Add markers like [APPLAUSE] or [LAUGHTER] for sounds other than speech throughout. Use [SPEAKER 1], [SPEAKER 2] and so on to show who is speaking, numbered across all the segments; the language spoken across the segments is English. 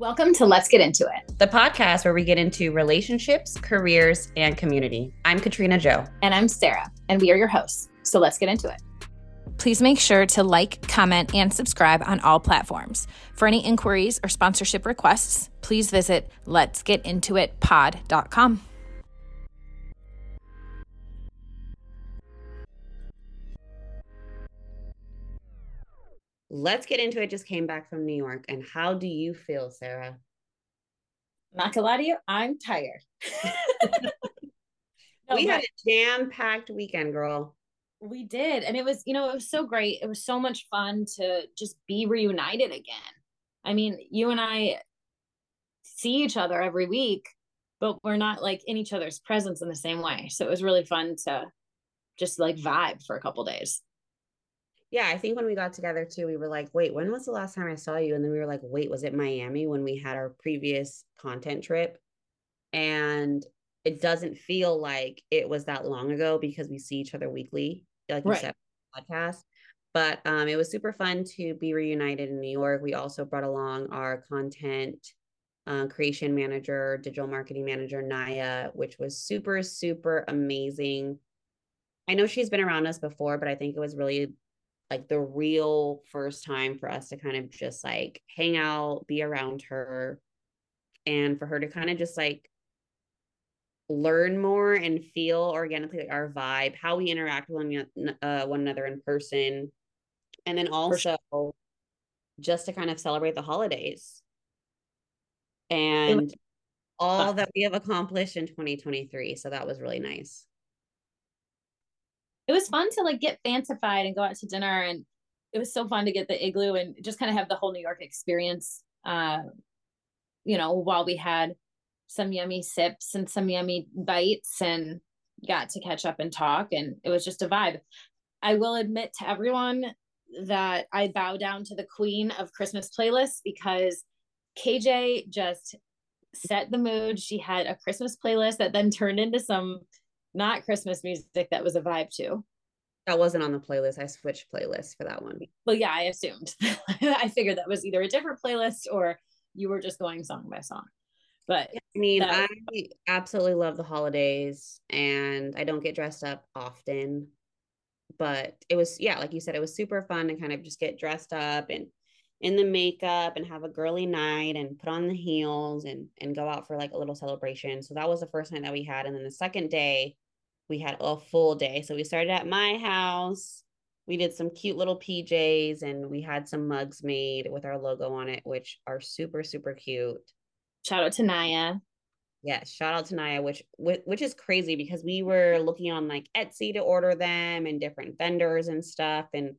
[SPEAKER 1] Welcome to Let's Get Into It,
[SPEAKER 2] the podcast where we get into relationships, careers, and community. I'm Katrina Joe.
[SPEAKER 1] And I'm Sarah, and we are your hosts. So let's get into it.
[SPEAKER 3] Please make sure to like, comment, and subscribe on all platforms. For any inquiries or sponsorship requests, please visit letsgetintoitpod.com.
[SPEAKER 2] Let's get into it. Just came back from New York. And how do you feel, Sarah?
[SPEAKER 1] Not gonna lie to you, I'm tired. [LAUGHS]
[SPEAKER 2] no, we had a jam packed weekend, girl.
[SPEAKER 1] We did. And it was, you know, it was so great. It was so much fun to just be reunited again. I mean, you and I see each other every week, but we're not like in each other's presence in the same way. So it was really fun to just like vibe for a couple days
[SPEAKER 2] yeah, I think when we got together too, we were like, wait, when was the last time I saw you? And then we were like, wait, was it Miami when we had our previous content trip? And it doesn't feel like it was that long ago because we see each other weekly, like you said, podcast. But um, it was super fun to be reunited in New York. We also brought along our content uh, creation manager, digital marketing manager, Nyah, which was super, super amazing. I know she's been around us before, but I think it was really like the real first time for us to kind of just like hang out, be around her, and for her to kind of just like learn more and feel organically like our vibe, how we interact with one, uh, one another in person, and then also sure. just to kind of celebrate the holidays and all that we have accomplished in 2023. So that was really nice
[SPEAKER 1] it was fun to like get fancified and go out to dinner and it was so fun to get the igloo and just kind of have the whole New York experience uh you know while we had some yummy sips and some yummy bites and got to catch up and talk and it was just a vibe. I will admit to everyone that I bow down to the queen of Christmas playlists because KJ just set the mood. She had a Christmas playlist that then turned into some not Christmas music that was a vibe too.
[SPEAKER 2] That wasn't on the playlist. I switched playlists for that one.
[SPEAKER 1] Well, yeah, I assumed. [LAUGHS] I figured that was either a different playlist or you were just going song by song. But
[SPEAKER 2] I mean, I absolutely love the holidays and I don't get dressed up often. But it was, yeah, like you said, it was super fun to kind of just get dressed up and in the makeup and have a girly night and put on the heels and and go out for like a little celebration. So that was the first night that we had. And then the second day, we had a full day. So we started at my house. We did some cute little PJs and we had some mugs made with our logo on it, which are super, super cute.
[SPEAKER 1] Shout out to Nyah.
[SPEAKER 2] Yes, shout out to Nyah, which which is crazy because we were looking on like Etsy to order them and different vendors and stuff. And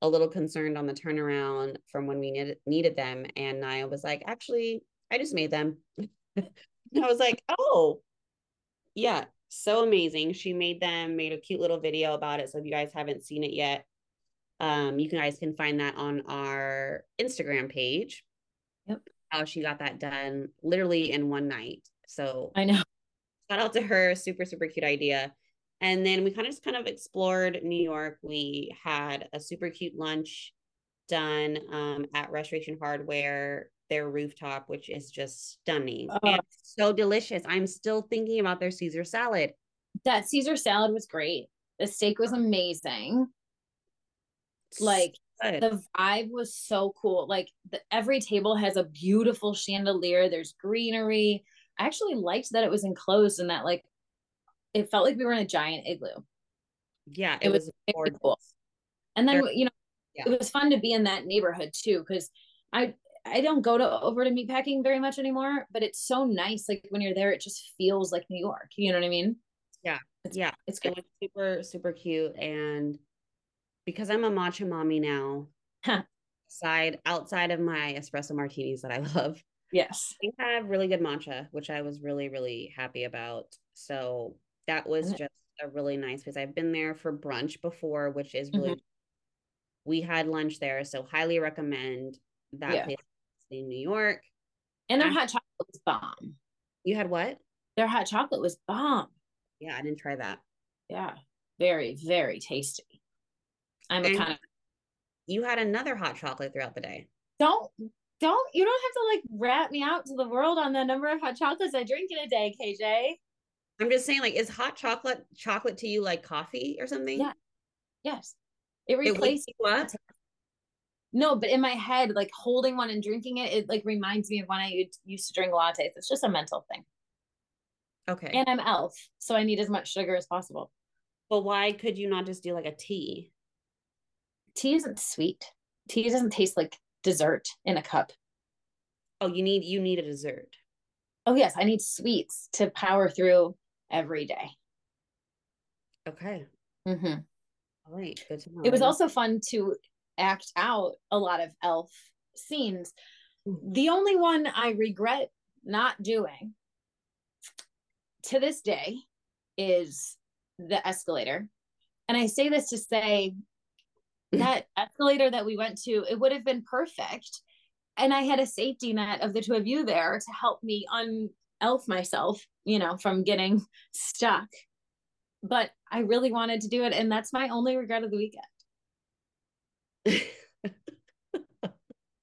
[SPEAKER 2] a little concerned on the turnaround from when we needed needed them. And Nyah was like, actually, I just made them. [LAUGHS] I was like, oh, yeah, so amazing. She made them, made a cute little video about it. So if you guys haven't seen it yet, um, you guys can find that on our Instagram page.
[SPEAKER 1] Yep.
[SPEAKER 2] How she got that done literally in one night. So
[SPEAKER 1] I know.
[SPEAKER 2] Shout out to her. Super, super cute idea. And then we kind of just kind of explored New York. We had a super cute lunch done um, at Restoration Hardware, their rooftop, which is just stunning oh. and so delicious. I'm still thinking about their Caesar salad.
[SPEAKER 1] That Caesar salad was great. The steak was amazing. Like Good. the vibe was so cool. Like the, every table has a beautiful chandelier. There's greenery. I actually liked that it was enclosed and that like it felt like we were in a giant igloo.
[SPEAKER 2] Yeah, it, it was, was cool.
[SPEAKER 1] And then you know, yeah. it was fun to be in that neighborhood too, because I I don't go to over to meatpacking very much anymore, but it's so nice. Like when you're there, it just feels like New York. You know what I mean?
[SPEAKER 2] Yeah, it's, yeah, it's good. It super super cute, and because I'm a matcha mommy now, side outside of my espresso martinis that I [LAUGHS] love.
[SPEAKER 1] Yes,
[SPEAKER 2] we have really good matcha, which I was really really happy about. So that was just a really nice place. I've been there for brunch before, which is really mm-hmm. we had lunch there. So highly recommend that yeah. place in New York.
[SPEAKER 1] And their hot chocolate was bomb.
[SPEAKER 2] You had what?
[SPEAKER 1] Their hot chocolate was bomb.
[SPEAKER 2] Yeah, I didn't try that.
[SPEAKER 1] Yeah. Very, very tasty. I'm and a kind of
[SPEAKER 2] you had another hot chocolate throughout the day.
[SPEAKER 1] Don't don't you don't have to like rat me out to the world on the number of hot chocolates I drink in a day, KJ.
[SPEAKER 2] I'm just saying, like, is hot chocolate chocolate to you like coffee or something?
[SPEAKER 1] Yeah. Yes. It
[SPEAKER 2] It
[SPEAKER 1] replaces
[SPEAKER 2] you up?
[SPEAKER 1] no, but in my head, like holding one and drinking it, it like reminds me of when I used- used to drink lattes. It's just a mental thing.
[SPEAKER 2] Okay.
[SPEAKER 1] And I'm elf, so I need as much sugar as possible.
[SPEAKER 2] but why could you not just do like a tea?
[SPEAKER 1] Tea isn't sweet. Tea doesn't taste like dessert in a cup.
[SPEAKER 2] Oh, you need you need a dessert.
[SPEAKER 1] Oh yes, I need sweets to power through every day.
[SPEAKER 2] Okay.
[SPEAKER 1] Mhm.
[SPEAKER 2] All right. Good to know.
[SPEAKER 1] It was also fun to act out a lot of elf scenes. The only one I regret not doing to this day is the escalator. And I say this to say [LAUGHS] that escalator that we went to, it would have been perfect. And I had a safety net of the two of you there to help me un elf myself, you know, from getting [LAUGHS] stuck. But I really wanted to do it. And that's my only regret of the weekend. [LAUGHS]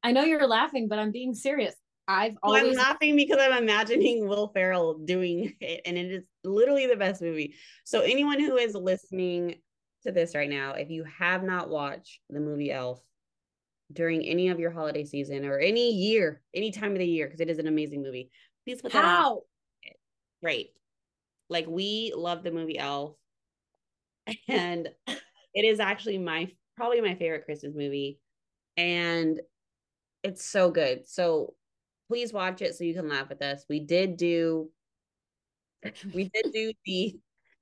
[SPEAKER 1] I know you're laughing, but I'm being serious. I've
[SPEAKER 2] Well, I'm laughing because I'm imagining Will Ferrell doing it, and it is literally the best movie. So, anyone who is listening to this right now, if you have not watched the movie Elf during any of your holiday season or any year, any time of the year, because it is an amazing movie, please put that on. Right. Like, we love the movie Elf, [LAUGHS] and it is actually my probably my favorite Christmas movie, and it's so good. So please watch it so you can laugh with us. We did do [LAUGHS] we did do the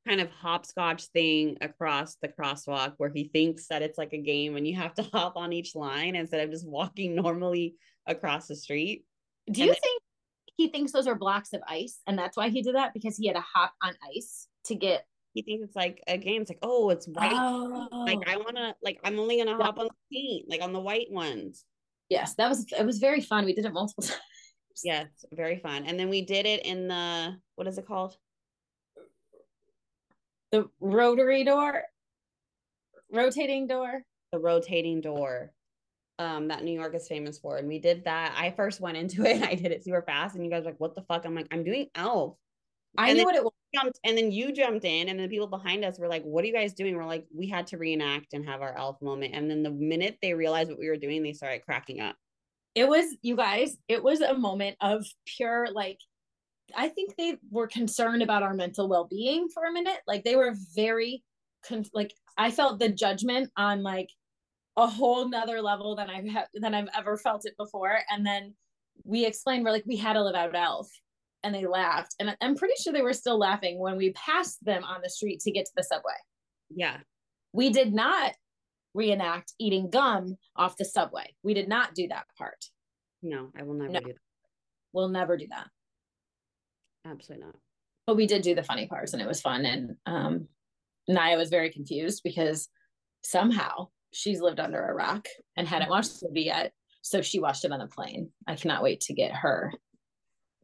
[SPEAKER 2] kind of hopscotch thing across the crosswalk where he thinks that it's like a game and you have to [LAUGHS] hop on each line instead of just walking normally across the street.
[SPEAKER 1] do
[SPEAKER 2] And
[SPEAKER 1] you
[SPEAKER 2] then-
[SPEAKER 1] think he thinks those are blocks of ice and that's why he did that because he had to hop on ice to get
[SPEAKER 2] He thinks it's like a game. It's like, oh, it's white.
[SPEAKER 1] oh
[SPEAKER 2] Like I wanna like I'm only gonna
[SPEAKER 1] Yeah.
[SPEAKER 2] hop on the paint, like on the white ones.
[SPEAKER 1] yes that was it was very fun we did it multiple [LAUGHS] times
[SPEAKER 2] Yes, very fun. And then we did it in the what is it called?
[SPEAKER 1] the rotary door rotating door
[SPEAKER 2] the rotating door um that New York is famous for. And we did that. I first went into it [LAUGHS] I did it super fast. And you guys were like, what the fuck? I'm like, I'm doing elf.
[SPEAKER 1] i
[SPEAKER 2] And
[SPEAKER 1] knew what it was [LAUGHS]
[SPEAKER 2] Jumped and then you jumped in, and then the people behind us were like, What are you guys doing? We're like, we had to reenact and have our elf moment. And then the minute they realized what we were doing, they started cracking up.
[SPEAKER 1] it was you guys it was a moment of pure like i think they were concerned about our mental well-being for a minute like they were very con- like i felt the judgment on like a whole nother level than i've had than i've ever felt it before and then we explained we're like we had to live out elf and they laughed and i'm pretty sure they were still laughing when we passed them on the street to get to the subway
[SPEAKER 2] Yeah.
[SPEAKER 1] we did not reenact eating gum off the subway we did not do that part
[SPEAKER 2] No, I will never
[SPEAKER 1] No.
[SPEAKER 2] do that.
[SPEAKER 1] we'll never do that
[SPEAKER 2] Absolutely not.
[SPEAKER 1] but we did do the funny parts and it was fun and um Nyah was very confused because somehow she's lived under a rock and hadn't watched the movie yet so she watched it on the plane i cannot wait to get her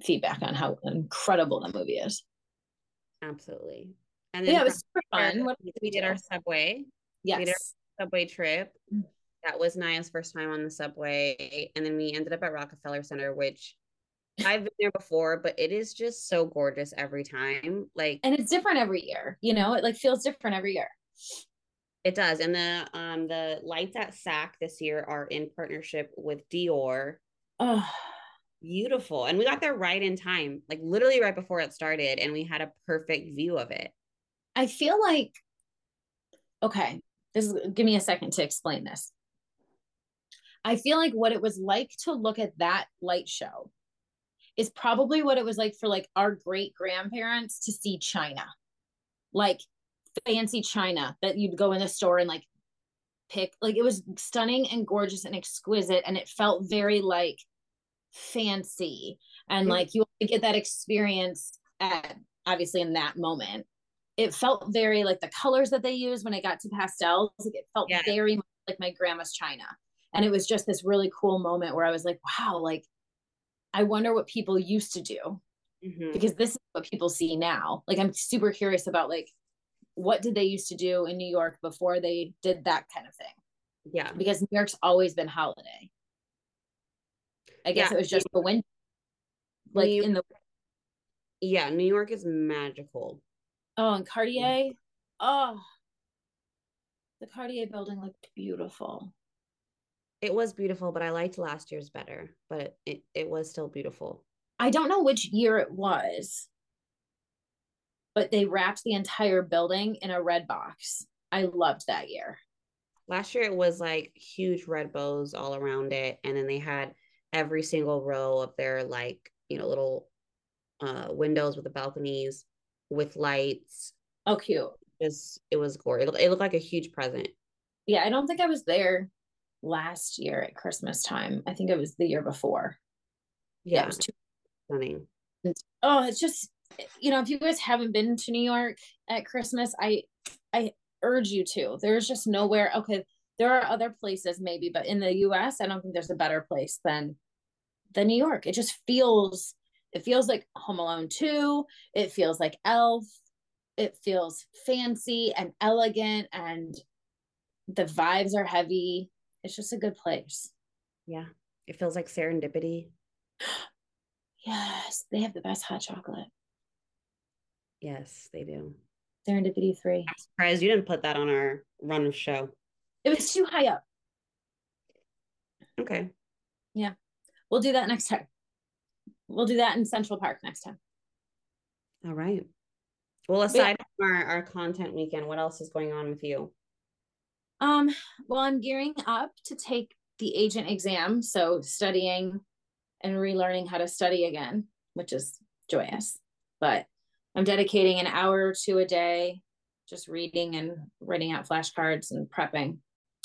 [SPEAKER 1] feedback on how incredible the movie is
[SPEAKER 2] Absolutely. And
[SPEAKER 1] yeah it was super fun what
[SPEAKER 2] we
[SPEAKER 1] did we
[SPEAKER 2] did our subway.
[SPEAKER 1] yes
[SPEAKER 2] did subway trip.
[SPEAKER 1] Mm.
[SPEAKER 2] That was Nyah's first time on the subway. And then we ended up at Rockefeller Center, which I've been there before, but it is just so gorgeous every time. Like
[SPEAKER 1] and it's different every year you know it like feels different every year
[SPEAKER 2] it does. And the um the lights at Saks this year are in partnership with Dior.
[SPEAKER 1] oh
[SPEAKER 2] Beautiful. And we got there right in time, like literally right before it started, and we had a perfect view of it.
[SPEAKER 1] I feel like okay, this is give me a second to explain this. I feel like what it was like to look at that light show is probably what it was like for like our great grandparents to see China. Like fancy China that you'd go in the store and like pick like it was stunning and gorgeous and exquisite and it felt very like fancy and
[SPEAKER 2] Mhm.
[SPEAKER 1] like you get that experience at obviously in that moment it felt very like the colors that they used when it got to pastels like it felt
[SPEAKER 2] Yeah.
[SPEAKER 1] very much like my grandma's china and it was just this really cool moment where i was like wow like i wonder what people used to do
[SPEAKER 2] Mhm.
[SPEAKER 1] because this is what people see now like i'm super curious about like what did they used to do in new york before they did that kind of thing
[SPEAKER 2] Yeah.
[SPEAKER 1] because new york's always been holiday I guess
[SPEAKER 2] Yeah.
[SPEAKER 1] it was just the wind. Like
[SPEAKER 2] New-
[SPEAKER 1] in the
[SPEAKER 2] Yeah, New York is magical.
[SPEAKER 1] oh, and Cartier. Oh, the Cartier building looked beautiful.
[SPEAKER 2] It was beautiful, but I liked last year's better. But it, it, it was still beautiful.
[SPEAKER 1] I don't know which year it was, but they wrapped the entire building in a red box. I loved that year.
[SPEAKER 2] Last year it was like huge red bows all around it, and then they had every single row of their like you know little uh windows with the balconies with lights.
[SPEAKER 1] Oh, cute.
[SPEAKER 2] Just it was gorgeous. It looked, it looked like a huge present.
[SPEAKER 1] Yeah, I don't think I was there last year at Christmas time. I think it was the year before. Yeah,
[SPEAKER 2] Yeah,
[SPEAKER 1] it was too
[SPEAKER 2] stunning.
[SPEAKER 1] oh it's just you know if you guys haven't been to new york at christmas i i urge you to. There's just nowhere okay there are other places maybe but in the us i don't think there's a better place than than new york. It just feels it feels like home alone 2 it feels like elf it feels fancy and elegant and the vibes are heavy. It's just a good place.
[SPEAKER 2] Yeah, it feels like serendipity. [GASPS]
[SPEAKER 1] yes they have the best hot chocolate
[SPEAKER 2] Yes, they do.
[SPEAKER 1] serendipity 3
[SPEAKER 2] I'm surprised you didn't put that on our run of show.
[SPEAKER 1] it was too high up
[SPEAKER 2] Okay. Yeah.
[SPEAKER 1] We'll do that next time. We'll do that in Central Park next time.
[SPEAKER 2] All right. Well, aside from our, our content weekend, what else is going on with you?
[SPEAKER 1] Um, well, I'm gearing up to take the agent exam, so studying and relearning how to study again, which is joyous. But I'm dedicating an hour or two a day, just reading and writing out flashcards and prepping.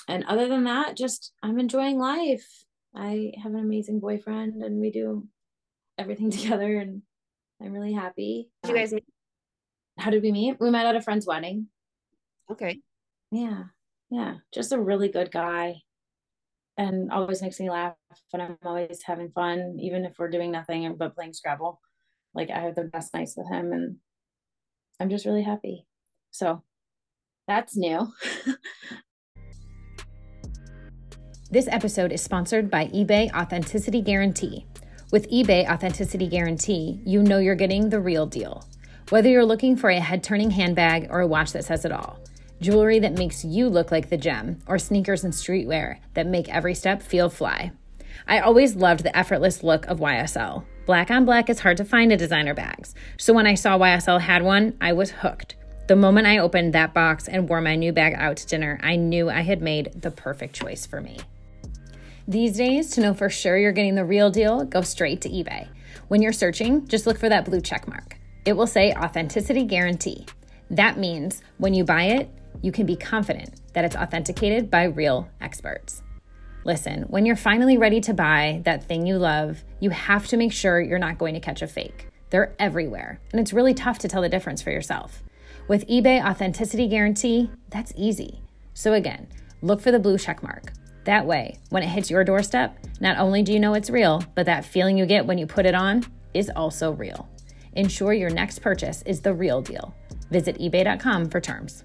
[SPEAKER 1] And other than that, just I'm enjoying life. I have an amazing boyfriend, and we do everything [LAUGHS] together, and I'm really happy.
[SPEAKER 2] Did you guys meet?
[SPEAKER 1] How did we meet? We met at a friend's wedding.
[SPEAKER 2] Okay.
[SPEAKER 1] Yeah. Yeah. Just a really good guy. And always makes me laugh. And I'm always having fun, even if we're doing nothing but playing Scrabble. Like I have the best nights with him and I'm just really happy. So that's new. [LAUGHS]
[SPEAKER 3] This episode is sponsored by eBay Authenticity Guarantee. With eBay Authenticity Guarantee, you know you're getting the real deal. Whether you're looking for a head turning handbag or a watch that says it all, jewelry that makes you look like the gem, or sneakers and streetwear that make every step feel fly. I always loved the effortless look of YSL. Black on black is hard to find in designer bags, so when I saw YSL had one, I was hooked. The moment I opened that box and wore my new bag out to dinner, I knew I had made the perfect choice for me. These days, to know for sure you're getting the real deal, go straight to eBay. When you're searching, just look for that blue check mark. It will say Authenticity Guarantee. That means when you buy it, you can be confident that it's authenticated by real experts. Listen, when you're finally ready to buy that thing you love, you have to make sure you're not going to catch a fake. They're everywhere, and it's really tough to tell the difference for yourself. With eBay Authenticity Guarantee, that's easy. So again, look for the blue check mark. That way, when it hits your doorstep, not only do you know it's real, but that feeling you get when you put it on is also real. Ensure your next purchase is the real deal. Visit eBay.com for terms.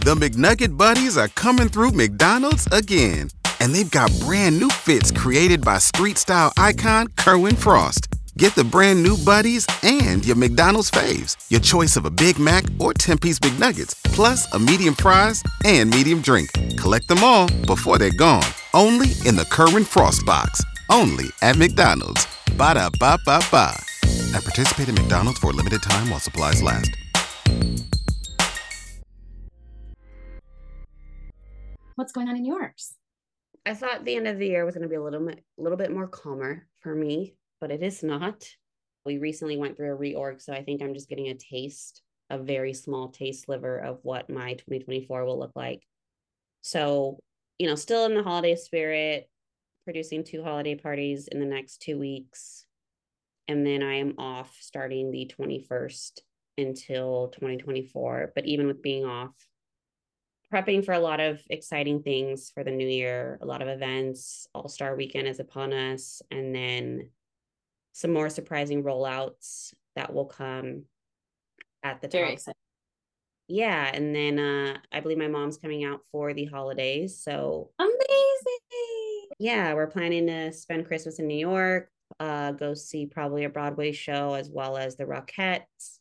[SPEAKER 4] The McNugget Buddies are coming through McDonald's again. And they've got brand new fits created by street style icon Kerwin Frost. Get the brand new buddies and your McDonald's faves. Your choice of a Big Mac or 10 piece McNuggets, plus a medium fries and medium drink. Collect them all before they're gone. Only in the Kerwin Frost box. Only at McDonald's. Ba da ba ba ba. At participating McDonald's for a limited time while supplies last.
[SPEAKER 1] What's going on in yours?
[SPEAKER 2] I thought the end of the year was going to be a little bit, a little bit more calmer for me, but it is not. We recently went through a reorg, so I think I'm just getting a taste, a very small taste sliver of what my 2024 will look like. So you know, still in the holiday spirit, producing two holiday parties in the next two weeks. And then I am off starting the 21st until 2024. But even with being off, prepping for a lot of exciting things for the new year, a lot of events. All Star Weekend is upon us, and then some more surprising rollouts that will come at the
[SPEAKER 1] Very
[SPEAKER 2] top.
[SPEAKER 1] excited.
[SPEAKER 2] Yeah, and then uh I believe my mom's coming out for the holidays, so
[SPEAKER 1] Amazing.
[SPEAKER 2] yeah, we're planning to spend Christmas in New York, uh go see probably a Broadway show as well as the Rockettes.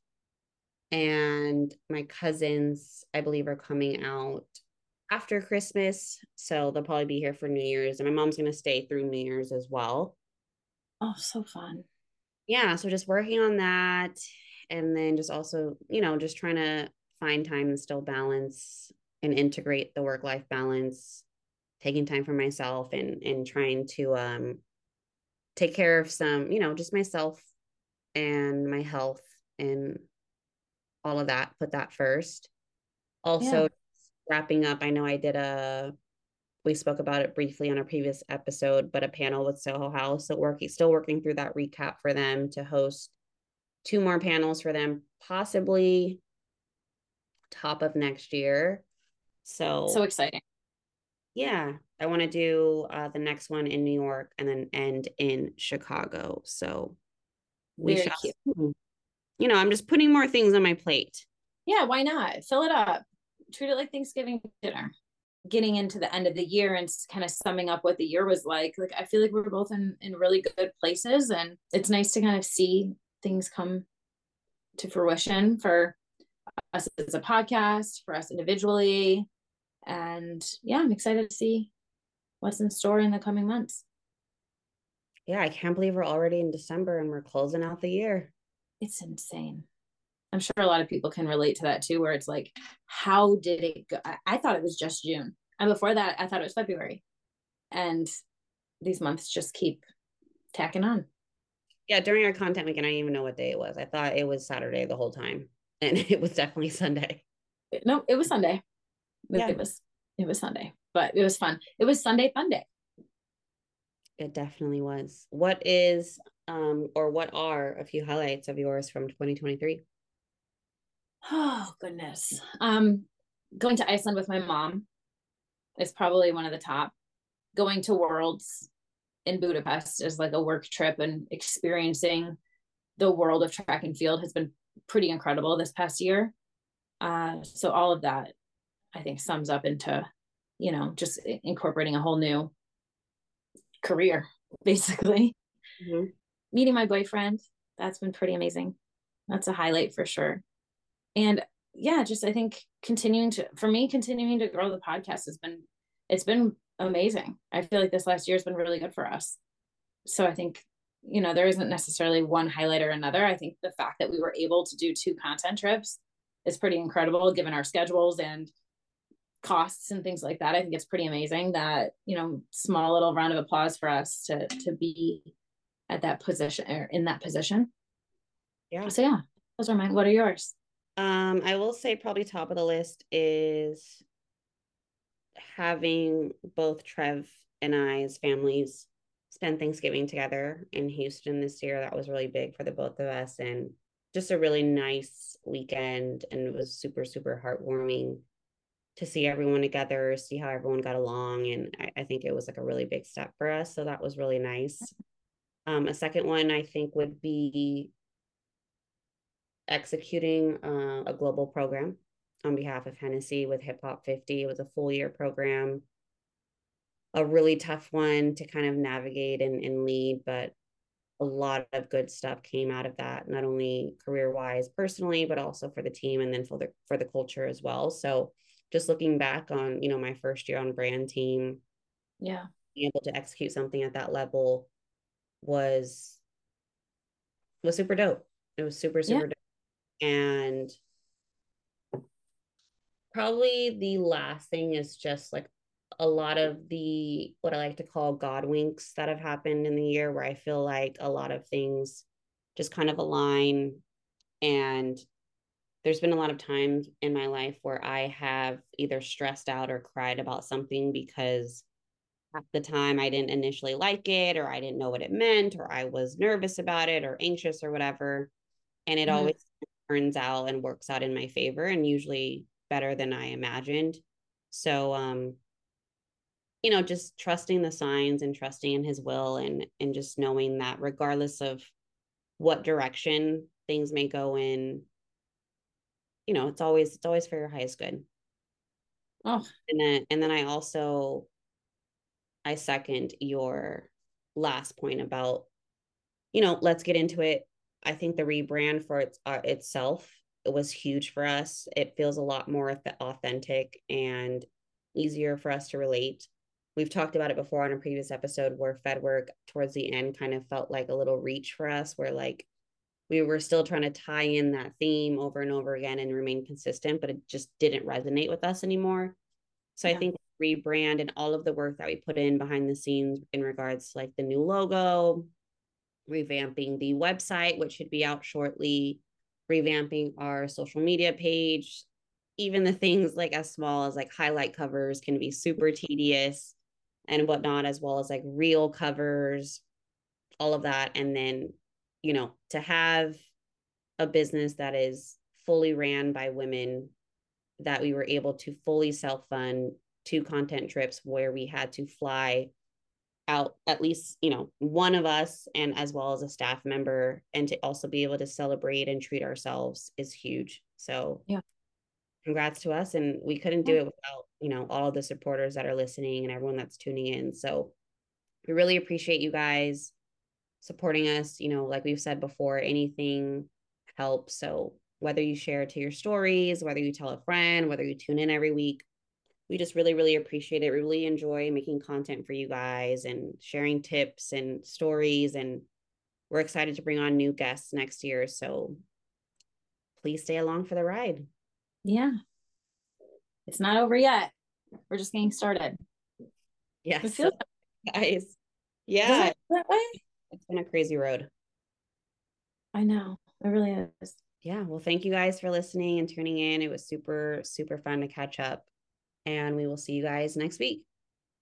[SPEAKER 2] And my cousins, I believe, are coming out after Christmas, so they'll probably be here for New Year's, and my mom's gonna stay through New Year's as well.
[SPEAKER 1] Oh, so fun.
[SPEAKER 2] yeah so just working on that and then just also you know just trying to find time and still balance and integrate the work life balance taking time for myself and and trying to um take care of some you know just myself and my health and all of that put that first also
[SPEAKER 1] Yeah.
[SPEAKER 2] wrapping up i know i did a we spoke about it briefly on a previous episode, but a panel with Soho House. So working still working through that recap for them to host two more panels for them, possibly top of next year. So
[SPEAKER 1] So exciting.
[SPEAKER 2] yeah, I want to do uh, the next one in New York and then end in Chicago. So we
[SPEAKER 1] Very
[SPEAKER 2] shall. You know, I'm just putting more things on my plate.
[SPEAKER 1] Yeah, why not? Fill it up. Treat it like Thanksgiving dinner. Getting into the end of the year and kind of summing up what the year was like. Like I feel like we're both in in really good places and it's nice to kind of see things come to fruition for us as a podcast, for us individually. And yeah, I'm excited to see what's in store in the coming months.
[SPEAKER 2] Yeah, I can't believe we're already in December and we're closing out the year.
[SPEAKER 1] It's insane. I'm sure a lot of people can relate to that too, where it's like, how did it go? I, I thought it was just June. And before that, I thought it was February. And these months just keep tacking on.
[SPEAKER 2] Yeah, during our content weekend, I didn't even know what day it was. I thought it was Saturday the whole time, and [LAUGHS] it was definitely Sunday.
[SPEAKER 1] No, it was Sunday. It-
[SPEAKER 2] Yeah.
[SPEAKER 1] It was it was Sunday, but it was fun. It was Sunday fun day.
[SPEAKER 2] It definitely was. What is um or what are a few highlights of yours from 2023?
[SPEAKER 1] Oh goodness. Um going to Iceland with my mom is probably one of the top. Going to Worlds in Budapest is like a work trip and experiencing the world of track and field has been pretty incredible this past year. Uh so all of that I think sums up into, you know, just incorporating a whole new career [LAUGHS] basically. Meeting my boyfriend, that's been pretty amazing. That's a highlight for sure. And yeah just i think continuing to for me continuing to grow the podcast has been it's been amazing. I feel like this last year has been really good for us. So i think you know there isn't necessarily one highlight or another. I think the fact that we were able to do two content trips is pretty incredible given our schedules and costs and things like that. I think it's pretty amazing that you know small little round of applause for us to to be at that position or in that position
[SPEAKER 2] Yeah.
[SPEAKER 1] so yeah those are mine what are yours
[SPEAKER 2] Um, I will say probably top of the list is having both Trev and I's families spend Thanksgiving together in Houston this year. That was really big for the both of us and just a really nice weekend. And it was super, super heartwarming to see everyone together, see how everyone got along. And I, I think it was like a really big step for us. So that was really nice. [LAUGHS] Um, a second one I think would be executing uh, a global program on behalf of Hennessy with Hip Hop 50. It was a full year program, a really tough one to kind of navigate and, and lead, but a lot of good stuff came out of that, not only career wise personally, but also for the team and then for the for the culture as well. So just looking back on, you know, my first year on brand team,
[SPEAKER 1] yeah
[SPEAKER 2] being able to execute something at that level was was super dope. It was super,
[SPEAKER 1] Yeah.
[SPEAKER 2] super dope. And probably the last thing is just like a lot of the what I like to call God winks that have happened in the year where I feel like a lot of things just kind of align and there's been a lot of times in my life where I have either stressed out or cried about something because at the time I didn't initially like it or I didn't know what it meant or I was nervous about it or anxious or whatever. And it mm-hmm. always turns out and works out in my favor and usually better than I imagined. So um you know, just trusting the signs and trusting in his will and and just knowing that regardless of what direction things may go in, you know, it's always it's always for your highest good.
[SPEAKER 1] Oh.
[SPEAKER 2] And then and then I also I second your last point about you know, let's get into it. I think the rebrand for its uh, itself it was huge for us. It feels a lot more authentic and easier for us to relate we've talked about it before on a previous episode where fed work towards the end kind of felt like a little reach for us where like we were still trying to tie in that theme over and over again and remain consistent but it just didn't resonate with us anymore so yeah. i think rebrand and all of the work that we put in behind the scenes in regards to like the new logo revamping the website which should be out shortly revamping our social media page even the things like as small as like highlight covers can be super tedious and whatnot, as well as like reel covers, all of that. And then, you know, to have a business that is fully ran by women that we were able to fully self fund two content trips where we had to fly out at least you know one of us and as well as a staff member and to also be able to celebrate and treat ourselves is huge. So
[SPEAKER 1] yeah.
[SPEAKER 2] congrats to us and we couldn't do it without you know all the supporters that are listening and everyone that's tuning in. So we really appreciate you guys supporting us you know like we've said before anything helps. So whether you share to your stories whether you tell a friend whether you tune in every week we just really really appreciate it we really enjoy making content for you guys and sharing tips and stories and we're excited to bring on new guests next year so please stay along for the ride
[SPEAKER 1] yeah. It's not over yet. We're just getting started.
[SPEAKER 2] Yes. It feels [LAUGHS] guys. Yeah. It that way? It's been a crazy road.
[SPEAKER 1] I know. It really is.
[SPEAKER 2] Yeah. Well, thank you guys for listening and tuning in. It was super, super fun to catch up. And we will see you guys next week.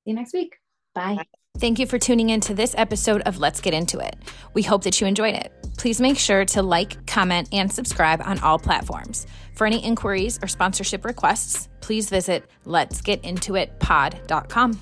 [SPEAKER 1] See you next week. Bye. Bye.
[SPEAKER 3] Thank you for tuning in to this episode of Let's Get Into It. We hope that you enjoyed it. Please make sure to like, comment, and subscribe on all platforms. For any inquiries or sponsorship requests, please visit letsgetintoitpod.com.